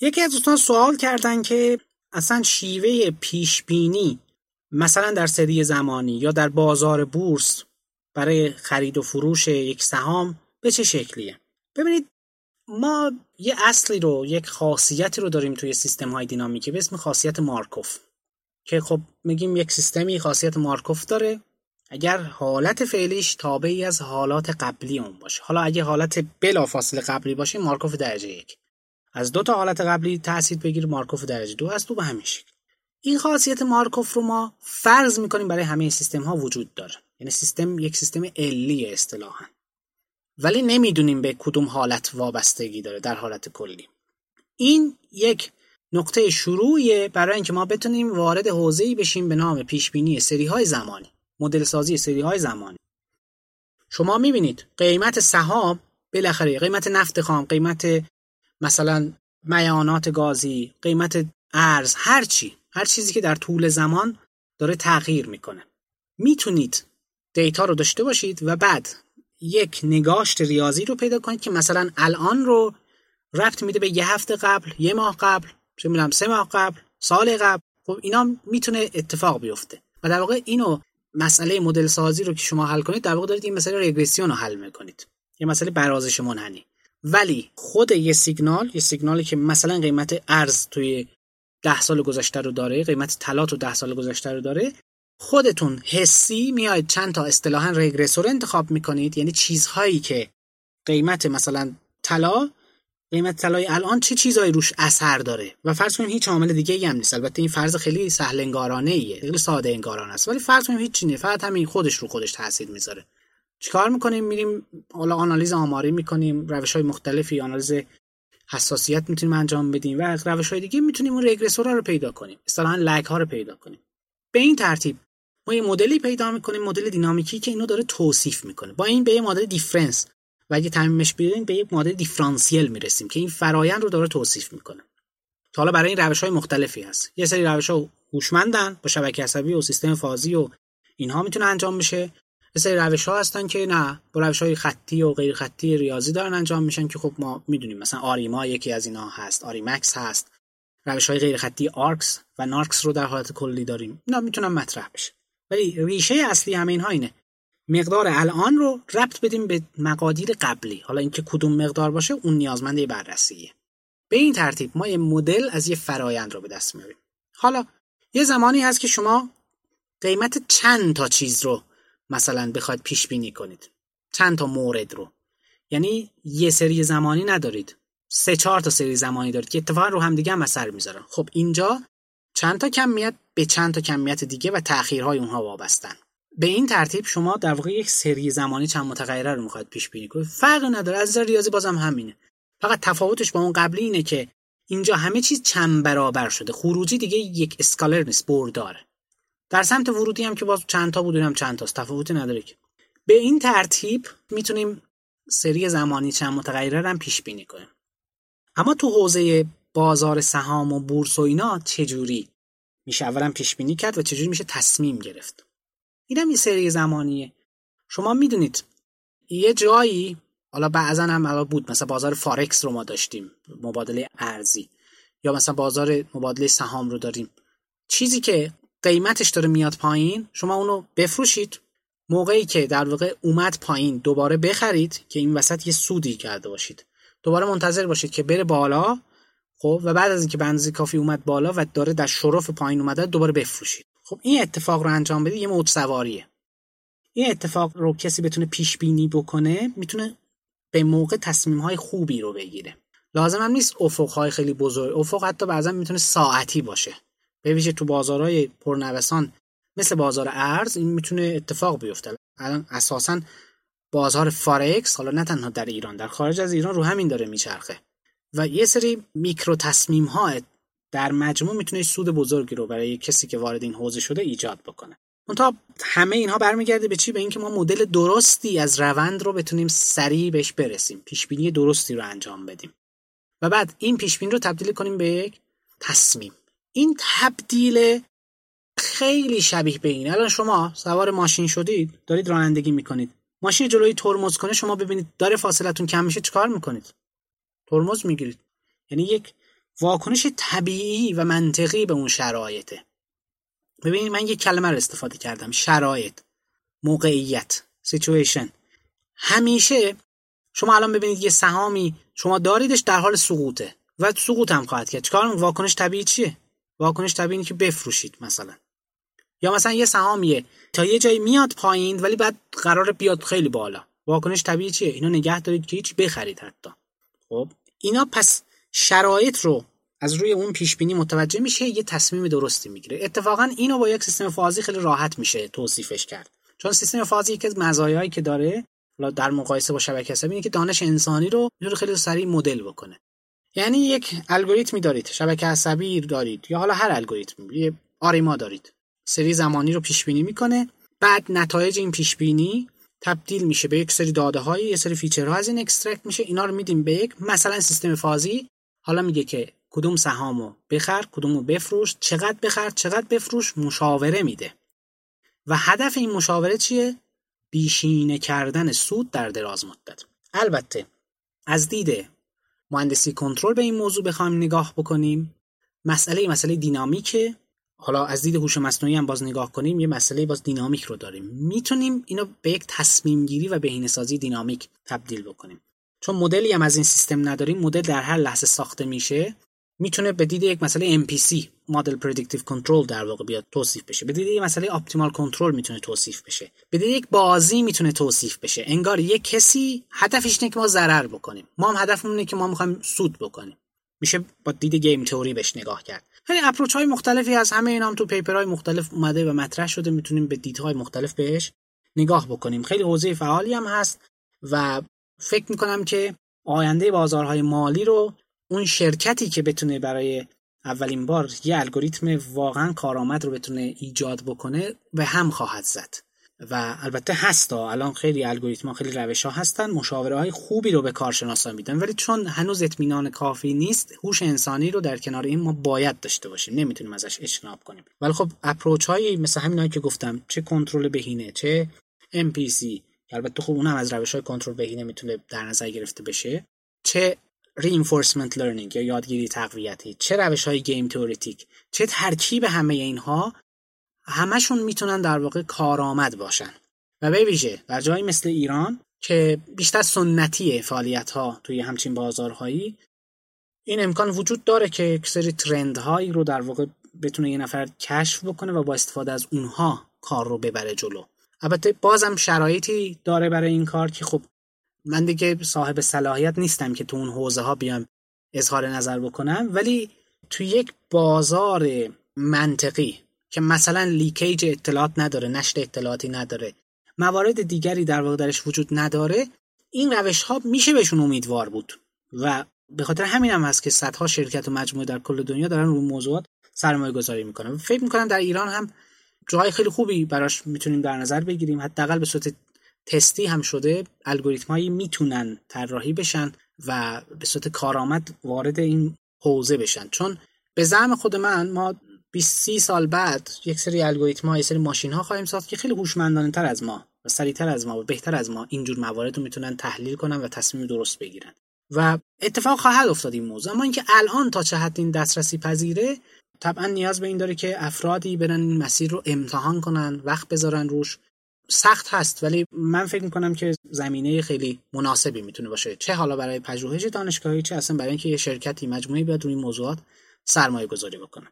یکی از دوستان سوال کردن که اصلا شیوه پیش بینی مثلا در سری زمانی یا در بازار بورس برای خرید و فروش یک سهام به چه شکلیه؟ ببینید ما یه اصلی رو یک خاصیتی رو داریم توی سیستم های دینامیکی به اسم خاصیت مارکوف که خب میگیم یک سیستمی خاصیت مارکوف داره. اگر حالت فعلیش تابعی از حالات قبلی اون باشه حالا اگه حالت بلافاصله قبلی باشه مارکوف درجه یک. از دو تا حالت قبلی تاثیر بگیر مارکوف درجه دو هست و به همین شکل. این خاصیت مارکوف رو ما فرض می‌کنیم برای همه سیستم ها وجود داره. یعنی سیستم یک سیستم علی اصطلاحا. ولی نمی‌دونیم به کدوم حالت وابستگی داره در حالت کلی. این یک نقطه شروعیه برای اینکه ما بتونیم وارد حوزه‌ای بشیم به نام پیش بینی سری های زمانی مدل سازی سری های زمانی. شما می‌بینید قیمت سهام بالاخره قیمت نفت خام قیمت مثلا میانات گازی قیمت ارز هر چی هر چیزی که در طول زمان داره تغییر می‌کنه. می‌تونید دیتا رو داشته باشید و بعد یک نگاشت ریاضی رو پیدا کنید که مثلا الان رو ربط میده به یه هفته قبل یه ماه قبل چه می‌دونم سه ماه قبل سال قبل. خب اینا می‌تونه اتفاق بیفته. و در واقع اینو مسئله مدل سازی رو که شما حل کنید در واقع دارید این مسئله رگرسیون رو حل می‌کنید. یه مسئله برازش منحنی. ولی خود یه سیگنال یه سیگنالی که مثلا قیمت ارز توی ده سال گذشته رو داره قیمت طلا تو ده سال گذشته رو داره خودتون حسی میاید چند تا اصطلاحا رگرسور انتخاب می‌کنید. یعنی چیزهایی که قیمت مثلا طلا قیمت طلای الان چه چیزهایی روش اثر داره؟ و فرض کنیم هیچ عامل دیگه ای هم نیست. البته این فرض خیلی سهل انگارانه ایه خیلی ساده انگارانه است. ولی فرض کنیم هیچ چیزی فقط همین خودش رو خودش تاثیر می‌ذاره. چیکار می‌کنیم؟ میریم حالا آنالیز آماری می‌کنیم روش های مختلفی آنالیز حساسیت می‌تونیم انجام بدیم و روش های دیگه می‌تونیم اون regressor ها رو پیدا کنیم. اصطلاحا lag ها رو پیدا کنیم. به این ترتیب ما یه مدلی پیدا می‌کنیم مدل دینامیکی که اینو داره توصیف می‌کنه. با این به یه مدل difference. و اگه تعمیمش بیاریم به یک مدل دیفرانسیل می‌رسیم که این فرایند رو داره توصیف می‌کنه. تا حالا برای این روش های مختلفی هست. یه سری روش ها هوشمندن با شبکه عصبی و سیستم فازی و اینها می‌تونه انجام بشه. یه سری روش ها هستن که نه با روش های خطی و غیر خطی ریاضی دارن انجام میشن که خب ما می‌دونیم. مثلا ARIMA یکی از اینا هست ARIMAX هست. روش های غیر خطی ARX و NARX رو در حالت کلی داریم. اینا می‌تونن مطرح بشه. ولی ریشه اصلی همه اینها اینه. مقدار الان رو ربط بدیم به مقادیر قبلی. حالا اینکه کدوم مقدار باشه اون نیازمنده بررسیه. به این ترتیب ما یه مدل از یه فرایند رو به دست میاریم حالا یه زمانی هست که شما قیمت چند تا چیز رو مثلا بخواید پیش بینی کنید. چند تا مورد رو. یعنی یه سری زمانی ندارید. سه چهار تا سری زمانی دارید که اتفاقا رو هم دیگه هم اثر می‌ذارن. خب اینجا چند تا کمیت به چند تا کمیت دیگه و تأخیرهای اونها وابستن. به این ترتیب شما در واقع یک سری زمانی چند متغیره رو می‌خواید پیش بینی کنید. فرق نداره. از ریاضی بازم همینه. فقط تفاوتش با اون قبلی اینه که اینجا همه چیز چند برابر شده. خروجی دیگه یک اسکالر نیست. برداره. در سمت ورودی هم که باز چند تا بود هم چند تاست تفاوتی نداره که. به این ترتیب می‌تونیم سری زمانی چند متغیره هم پیش بینی کنیم. اما تو حوزه بازار سهام و بورس و اینا چجوری میشه اولا پیش بینی کرد و چجوری میشه تصمیم گرفت؟ اینم یه سری زمانیه. شما می‌دونید یه جایی حالا بعضا هم حالا بود مثلا بازار فارکس رو ما داشتیم مبادله ارزی یا مثلا بازار مبادله سهام رو داریم. چیزی که قیمتش داره میاد پایین شما اونو بفروشید. موقعی که در واقع اومد پایین دوباره بخرید که این وسط یه سودی کرده باشید. دوباره منتظر باشید که بره بالا خب و بعد از اینکه به کافی اومد بالا و داره در شرف پایین اومده دوباره بفروشید. خب این اتفاق رو انجام بدید یه موج سواریه. این اتفاق رو کسی بتونه پیش بینی بکنه می‌تونه به موقع تصمیم های خوبی رو بگیره. لازم هم نیست افق های خیلی بزرگ افق حتی بعضا می‌تونه ساعتی باشه. به ویژه تو بازارهای پرنوسان مثل بازار ارز این می‌تونه اتفاق بیفته. الان اساسا بازار فارکس حالا نه تنها در ایران در خارج از ایران رو همین داره میچرخه. و یه سری میکرو تصمیم ها در مجموع می‌تونه سود بزرگی رو برای کسی که وارد این حوزه شده ایجاد بکنه. منتها همه اینها برمیگرده به چی؟ به اینکه ما مدل درستی از روند رو بتونیم سریع بهش برسیم. پیش درستی رو انجام بدیم. و بعد این پیش رو تبدیل کنیم به یک تصمیم. این تبدیل خیلی شبیه به این الان شما سوار ماشین شدید دارید رانندگی می‌کنید. ماشین جلوی ترمز کنه شما ببینید داره فاصلتون کم میشه چیکار می‌کنید؟ ترمز می‌گیرید. یعنی یک واکنش طبیعی و منطقی به اون شرایطه. ببینید من یک کلمه رو استفاده کردم. شرایط موقعیت سیچویشن همیشه شما الان ببینید یه سهامی شما داریدش در حال سقوطه و سقوط هم خواهد کرد. چیکار؟ واکنش طبیعی چیه؟ واکنش طبیعی که بفروشید مثلا. یا مثلا یه سهامیه. تا یه جایی میاد پایین ولی بعد قرار بیاد خیلی بالا. واکنش طبیعی چیه؟ اینا نگه دارید که هیچ بخرید حتی. خب. اینا پس شرایط رو از روی اون پیش بینی متوجه میشه یه تصمیم درستی می‌گیره. اتفاقا اینو با یک سیستم فازی خیلی راحت میشه توصیفش کرد. چون سیستم فازی یکی از مزایایی که داره در مقایسه با شبکه عصبی اینه که دانش انسانی رو خیلی سریع مدل بکنه. یعنی یک الگوریتمی دارید. شبکه عصبی دارید. یا حالا هر الگوریتم یه ARIMA دارید. سری زمانی رو پیش بینی می‌کنه. بعد نتایج این پیش بینی تبدیل میشه به یک سری داده های یه سری feature ها. از این extract میشه. اینا رو میدیم به یک مثلا سیستم فازی. حالا میگه که کدوم سهامو بخر کدومو بفروش. چقدر بخر چقدر بفروش؟ مشاوره میده. و هدف این مشاوره چیه؟ بیشینه کردن سود در دراز مدت. البته از دید مهندسی کنترل به این موضوع بخوایم نگاه بکنیم. مسئله مسئله دینامیکه. حالا از دید هوش مصنوعی هم باز نگاه کنیم یه مسئله باز دینامیک رو داریم. می‌تونیم اینو به یک تصمیم گیری و بهینه سازی دینامیک تبدیل بکنیم. چون مدلی هم از این سیستم نداریم مدل در هر لحظه ساخته میشه. می‌تونه به دید یک مسئله MPC model predictive control در واقع بیاد توصیف بشه. به دید یک مسئله optimal control می‌تونه توصیف بشه. به دید یک بازی می‌تونه توصیف بشه. انگار یک کسی هدفش اینه که ما ضرر بکنیم. ما هم هدفمون اینه که ما می‌خوایم سود بکنیم. میشه با دید game theory بهش نگاه کرد. خیلی approach های مختلفی از همه اینا هم تو paper های مختلف اومده و مطرح شده. می‌تونیم به دیدهای مختلف بهش نگاه بکنیم. خیلی حوزه فعالی هم هست و فکر می‌کنم که آینده بازارهای مالی رو اون شرکتی که بتونه برای اولین بار یه الگوریتم واقعا کارآمد رو بتونه ایجاد بکنه به هم خواهد زد. و البته هستا الان خیلی الگوریتم ها خیلی روش ها هستن مشاوره های خوبی رو به کارشناسا میدن ولی چون هنوز اطمینان کافی نیست هوش انسانی رو در کنار این ما باید داشته باشیم نمی‌تونیم ازش اجتناب کنیم. ولی خب اپروچ هایی مثل همین که گفتم چه کنترل بهینه چه MPC البته خب اونم از روش های کنترل بهینه می‌تونه در نظر گرفته بشه چه reinforcement learning یا یادگیری تقویتی چه روش های گیم تئوریتیک چه ترکیب همه اینها همشون می‌تونن در واقع کارآمد باشن. و به ویژه در جایی مثل ایران که بیشتر سنتی فعالیت ها توی همچین بازارهایی این امکان وجود داره که یک سری ترند هایی رو در واقع بتونه یه نفر کشف بکنه و با استفاده از اونها کار رو ببره جلو. البته بازم شرایطی داره برای این کار که خب من دیگه صاحب صلاحیت نیستم که تو اون حوزه ها بیام اظهار نظر بکنم ولی تو یک بازار منطقی که مثلا لیکیج اطلاعات نداره نشر اطلاعاتی نداره موارد دیگری در واقع درش وجود نداره این روش ها میشه بهشون امیدوار بود. و به خاطر همین هم هست که صدها شرکت و مجموعه در کل دنیا دارن رو موضوعات سرمایه گذاری می‌کنن. فکر می‌کنم در ایران هم جای خیلی خوبی براش می‌تونیم در نظر بگیریم حداقل به صورت تستی هم شده الگوریتم هایی می‌تونن طراحی بشن و به صورت کارآمد وارد این حوزه بشن. چون به زعم خود من ما 20 30 سال بعد یک سری الگوریتم ها یک سری ماشین ها خواهیم ساخت که خیلی هوشمندانه تر از ما و سریعتر از ما و بهتر از ما اینجور موارد رو می‌تونن تحلیل کنن و تصمیم درست بگیرن. و اتفاق خواهد افتاد این موضوع. اما اینکه الان تا چه حد این دسترسی پذیره طبعا نیاز به این داره که افرادی برن این مسیر رو امتحان کنن وقت بذارن روش سخت هست ولی من فکر می‌کنم که زمینه خیلی مناسبی می‌تونه باشه. چه حالا برای پژوهش دانشگاهی چه اصلا برای اینکه یه شرکتی مجموعه بیاد روی موضوعات سرمایه گذاری بکنه.